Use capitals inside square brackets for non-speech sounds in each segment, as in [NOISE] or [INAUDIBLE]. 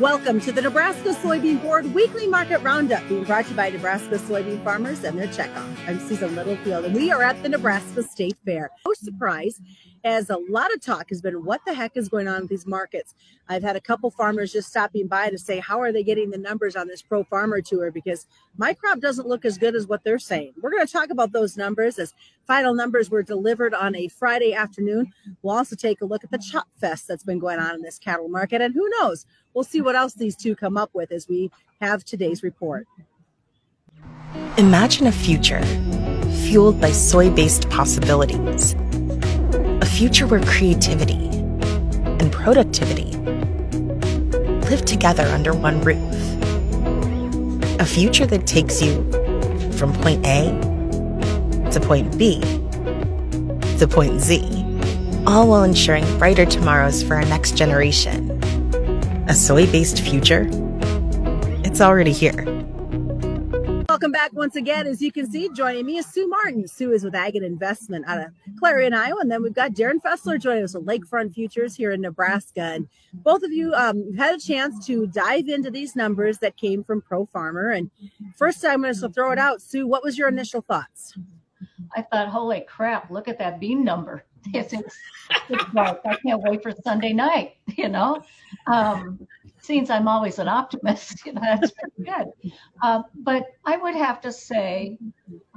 Welcome to the Nebraska Soybean Board Weekly Market Roundup, being brought to you by Nebraska soybean farmers and their checkoff. I'm Susan Littlefield, and we are at the Nebraska State Fair. No surprise, as a lot of talk has been what the heck is going on with these markets. I've had a couple farmers just stopping by to say, how are they getting the numbers on this Pro Farmer Tour? Because my crop doesn't look as good as what they're saying. We're going to talk about those numbers as final numbers were delivered on a Friday afternoon. We'll also take a look at the chop fest that's been going on in this cattle market, and who knows? we'll see what else these two come up with as we have today's report. Imagine a future fueled by soy based possibilities. A future where creativity and productivity live together under one roof. A future that takes you from point A to point B to point Z, all while ensuring brighter tomorrows for our next generation a soy based future? It's already here. Once again. As you can see, joining me is Sue Martin. Sue is with Ag Investment out of Clarion, Iowa. And then we've got Darin Fessler joining us with Lakefront Futures here in Nebraska. And both of you um, had a chance to dive into these numbers that came from Pro Farmer. And first, I'm going to throw it out. Sue, what was your initial thoughts? I thought, holy crap, look at that bean number. [LAUGHS] It's, it's, it's I can't wait for Sunday night, [LAUGHS] you know? Um, since I'm always an optimist, [LAUGHS] you know, that's pretty good. Uh, but I would have to say,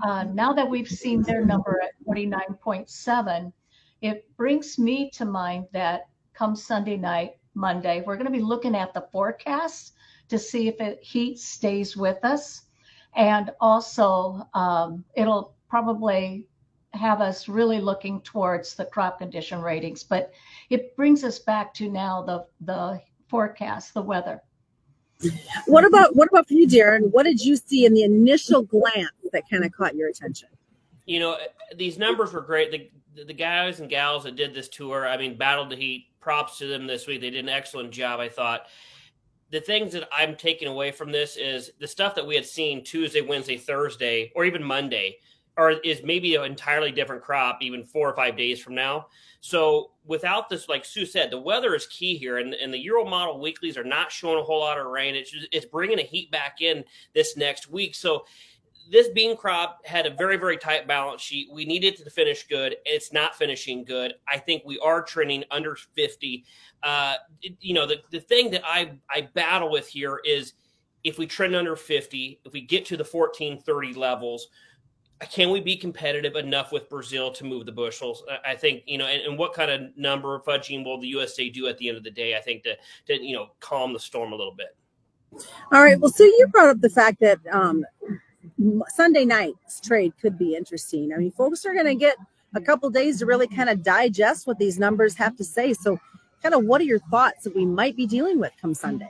uh, now that we've seen their number at 49.7, it brings me to mind that come Sunday night, Monday, we're going to be looking at the forecast to see if it heat stays with us. And also, um, it'll probably have us really looking towards the crop condition ratings. But it brings us back to now the the forecast, the weather. What about what about for you, Darin? What did you see in the initial glance that kind of caught your attention? You know, these numbers were great. The the guys and gals that did this tour, I mean, battled the heat. Props to them this week. They did an excellent job, I thought. The things that I'm taking away from this is the stuff that we had seen Tuesday, Wednesday, Thursday, or even Monday or is maybe an entirely different crop even four or five days from now. So without this, like Sue said, the weather is key here, and, and the Euro model weeklies are not showing a whole lot of rain. It's just, it's bringing a heat back in this next week. So this bean crop had a very very tight balance sheet. We needed to finish good. It's not finishing good. I think we are trending under fifty. Uh, you know the the thing that I I battle with here is if we trend under 50, if we get to the 1430 levels, can we be competitive enough with Brazil to move the bushels? I think you know, and, and, what kind of number of fudging will the USDA do at the end of the day? I think to to you know calm the storm a little bit. All right. Well, so you brought up the fact that um, Sunday night's trade could be interesting. I mean, folks are going to get a couple days to really kind of digest what these numbers have to say. So, kind of, what are your thoughts that we might be dealing with come Sunday?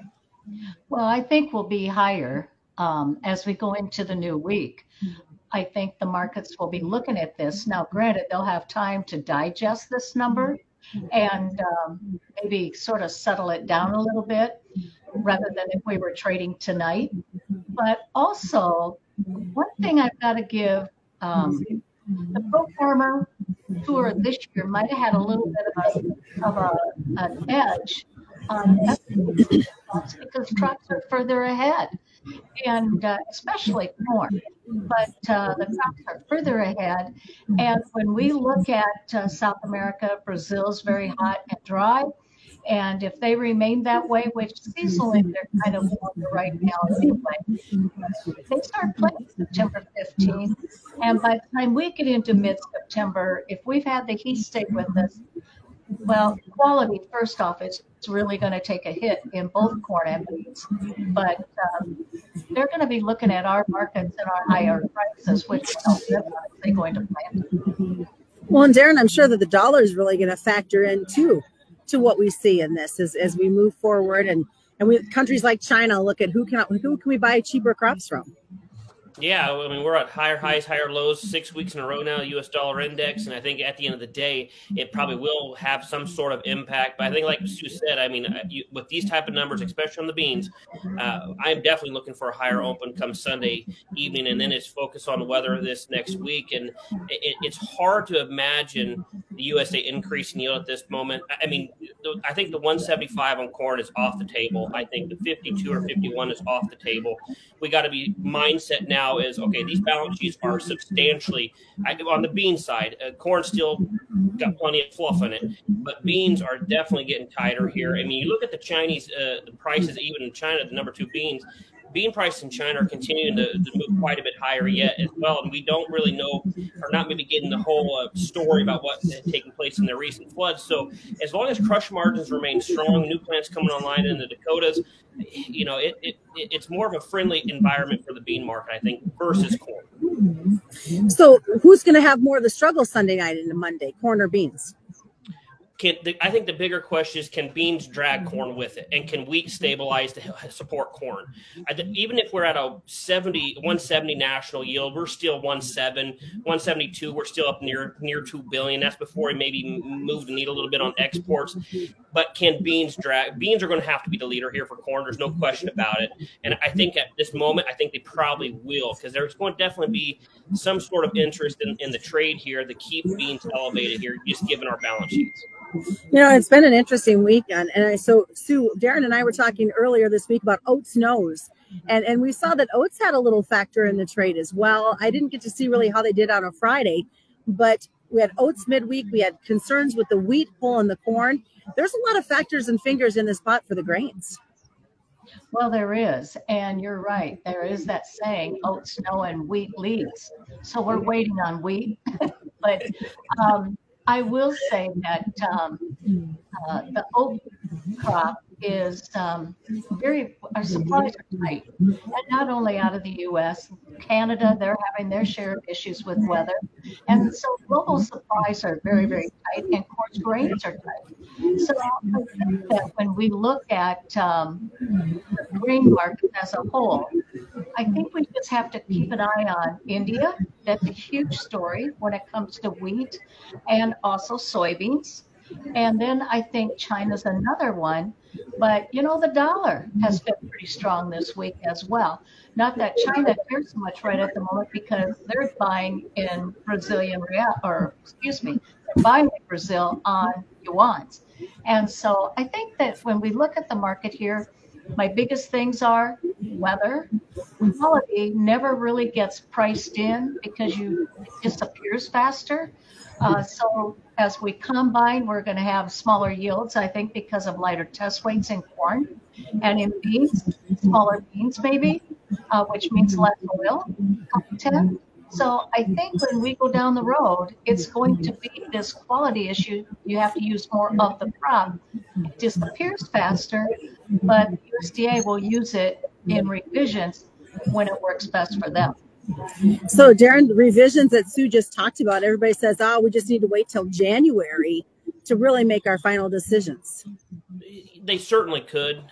Well, I think we'll be higher um, as we go into the new week. I think the markets will be looking at this. Now, granted, they'll have time to digest this number and um, maybe sort of settle it down a little bit rather than if we were trading tonight. But also, one thing I've got to give um, the Pro Farmer Tour this year might have had a little bit of, a, of a, an edge on because trucks are further ahead and uh, especially corn. But uh, the crops are further ahead. And when we look at uh, South America, Brazil's very hot and dry. And if they remain that way, which seasonally they're kind of warmer right now anyway, they start playing September 15th. And by the time we get into mid September, if we've had the heat stay with us, well, quality, first off, is really going to take a hit in both corn and beans. But um, they're going to be looking at our markets and our higher prices, which they're going to plant. Well, and Darin, I'm sure that the dollar is really going to factor in too to what we see in this as, as we move forward and and we countries like China look at who can who can we buy cheaper crops from. Yeah, I mean we're at higher highs, higher lows, six weeks in a row now. U.S. dollar index, and I think at the end of the day, it probably will have some sort of impact. But I think, like Sue said, I mean, uh, you, with these type of numbers, especially on the beans, uh, I'm definitely looking for a higher open come Sunday evening, and then it's focus on weather this next week. And it, it's hard to imagine the USDA increasing yield at this moment. I mean, I think the 175 on corn is off the table. I think the 52 or 51 is off the table. We got to be mindset now now is okay. These balance sheets are substantially on the bean side. Uh, corn still got plenty of fluff in it, but beans are definitely getting tighter here. I mean, you look at the Chinese uh, the prices, even in China, the number two beans bean prices in China are continuing to, to, move quite a bit higher yet as well, and we don't really know, or not maybe getting the whole uh, story about what's taking place in the recent floods. So as long as crush margins remain strong, new plants coming online in the Dakotas, you know, it, it it's more of a friendly environment for the bean market, I think, versus corn. So who's going to have more of the struggle Sunday night into Monday, corn or beans? Can the, I think the bigger question is can beans drag corn with it, and can wheat stabilize to support corn? even if we're at a 70, 170 national yield, we're still 17, 172. We're still up near near two billion. That's before we maybe move the needle a little bit on exports. But can beans drag? Beans are going to have to be the leader here for corn. There's no question about it. And I think at this moment, I think they probably will because there's going to definitely be some sort of interest in, in the trade here to keep beans elevated here, just given our balance sheets. You know, it's been an interesting weekend. And I, so, Sue, Darren and I were talking earlier this week about oats nose. And, and we saw that oats had a little factor in the trade as well. I didn't get to see really how they did on a Friday, but we had oats midweek. We had concerns with the wheat pull and the corn. There's a lot of factors and fingers in this pot for the grains. Well, there is. And you're right. There is that saying, oats know and wheat leads. So we're waiting on wheat. [LAUGHS] but um, I will say that um, uh, the oat crop is um, very, our supplies are tight. And not only out of the US, Canada, they're having their share of issues with weather. And so global supplies are very, very tight, and coarse grains are tight. So I think that when we look at um, the grain market as a whole, I mm-hmm. think we just have to keep an eye on India. That's a huge story when it comes to wheat and also soybeans. And then I think China's another one. But, you know, the dollar has mm-hmm. been pretty strong this week as well. Not that China cares so much right at the moment because they're buying in Brazilian real, or excuse me, they're buying in Brazil on yuan. And so I think that when we look at the market here, my biggest things are weather. Quality never really gets priced in because you it disappears faster. Uh, so as we combine, we're going to have smaller yields, I think, because of lighter test weights in corn and in beans, smaller beans maybe, uh, which means less oil content. So I think when we go down the road, it's going to be this quality issue. You have to use more of the crop. It disappears faster, but USDA will use it in revisions when it works best for them. So, Darin, the revisions that Sue just talked about, everybody says, oh, we just need to wait till January to really make our final decisions. They certainly could.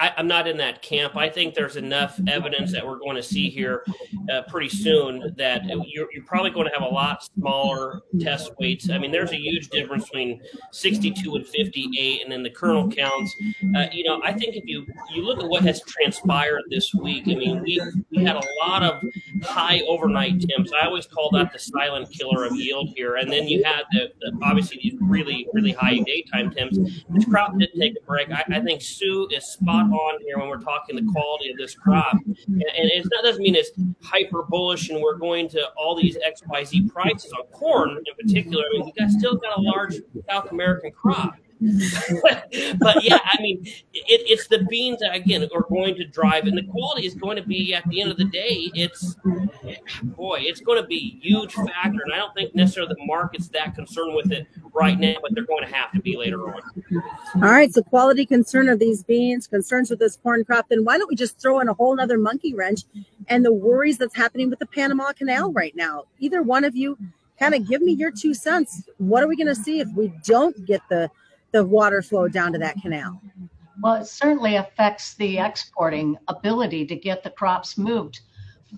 I, am not in that camp. I think there's enough evidence that we're going to see here uh, pretty soon that you're, you're, probably going to have a lot smaller test weights. I mean, there's a huge difference between 62 and 58, and then the kernel counts. Uh, you know, I think if you you look at what has transpired this week, I mean, we we had a lot of high overnight temps. I always call that the silent killer of yield here. And then you had the, the obviously these really really high daytime temps. This crop did take a break. I, I think Sue is spot on here when we're talking the quality of this crop. And, and it doesn't mean it's hyper bullish and we're going to all these XYZ prices on corn in particular. I mean, we got still got a large South American crop. [LAUGHS] but yeah, I mean, it, it's the beans that again are going to drive, and the quality is going to be at the end of the day. It's boy, it's going to be a huge factor, and I don't think necessarily the market's that concerned with it right now, but they're going to have to be later on. All right, so quality concern of these beans, concerns with this corn crop. Then why don't we just throw in a whole other monkey wrench and the worries that's happening with the Panama Canal right now? Either one of you kind of give me your two cents. What are we going to see if we don't get the the water flow down to that canal? Well, it certainly affects the exporting ability to get the crops moved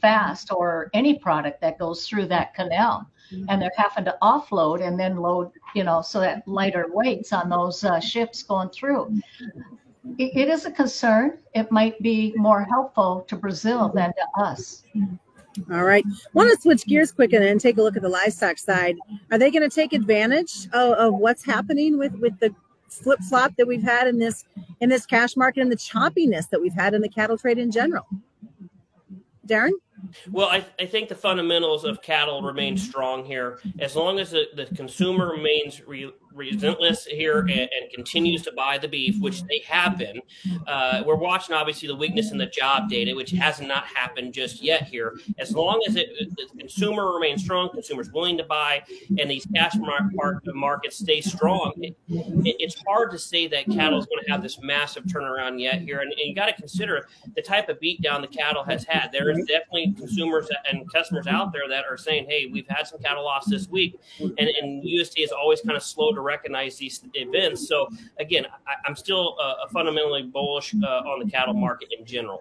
fast or any product that goes through that canal and they're having to offload and then load you know so that lighter weights on those uh, ships going through it, it is a concern it might be more helpful to brazil than to us all right. Want to switch gears quick and take a look at the livestock side. Are they going to take advantage of, of what's happening with with the flip flop that we've had in this in this cash market and the choppiness that we've had in the cattle trade in general? Darin? Well, I, I think the fundamentals of cattle remain strong here. As long as the, the consumer remains re, relentless here and, and, continues to buy the beef, which they have been. Uh, we're watching obviously the weakness in the job data, which has not happened just yet here. As long as it, the consumer remains strong, consumers willing to buy, and these cash market markets stay strong, it, it, it's hard to say that cattle is going to have this massive turnaround yet here. And, and you got to consider the type of beatdown the cattle has had. There is definitely consumers and customers out there that are saying, "Hey, we've had some cattle loss this week," and, and is always kind of slow to recognize these events. So again, I, am still uh, fundamentally bullish uh, on the cattle market in general.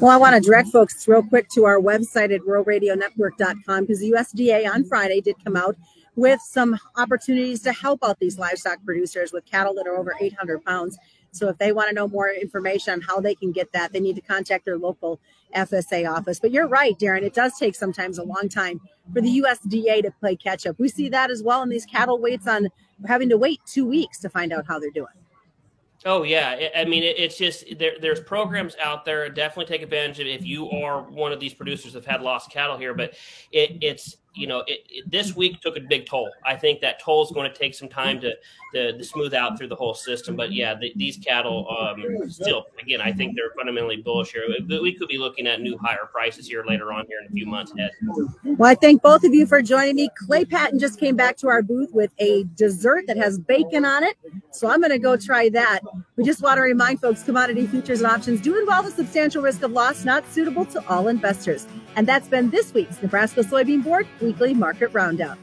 Well, I want to direct folks real quick to our website at ruralradionetwork.com because the USDA on Friday did come out with some opportunities to help out these livestock producers with cattle that are over 800 pounds. So if they want to know more information on how they can get that, they need to contact their local FSA office. But you're right, Darin, it does take sometimes a long time for the USDA to play catch up. We see that as well in these cattle weights on having to wait two weeks to find out how they're doing. Oh yeah, I mean it's just there, there's programs out there. Definitely take advantage of if you are one of these producers that have had lost cattle here. But it, it's you know, it, it, this week took a big toll. I think that toll is going to take some time to, to, to smooth out through the whole system. But yeah, the, these cattle um, still, again, I think they're fundamentally bullish here. We could be looking at new higher prices here later on here in a few months ahead. Well, I thank both of you for joining me. Clay Patton just came back to our booth with a dessert that has bacon on it. So I'm going to go try that. We just want to remind folks commodity futures and options do involve a substantial risk of loss, not suitable to all investors. And that's been this week's Nebraska Soybean Board Weekly Market Roundup.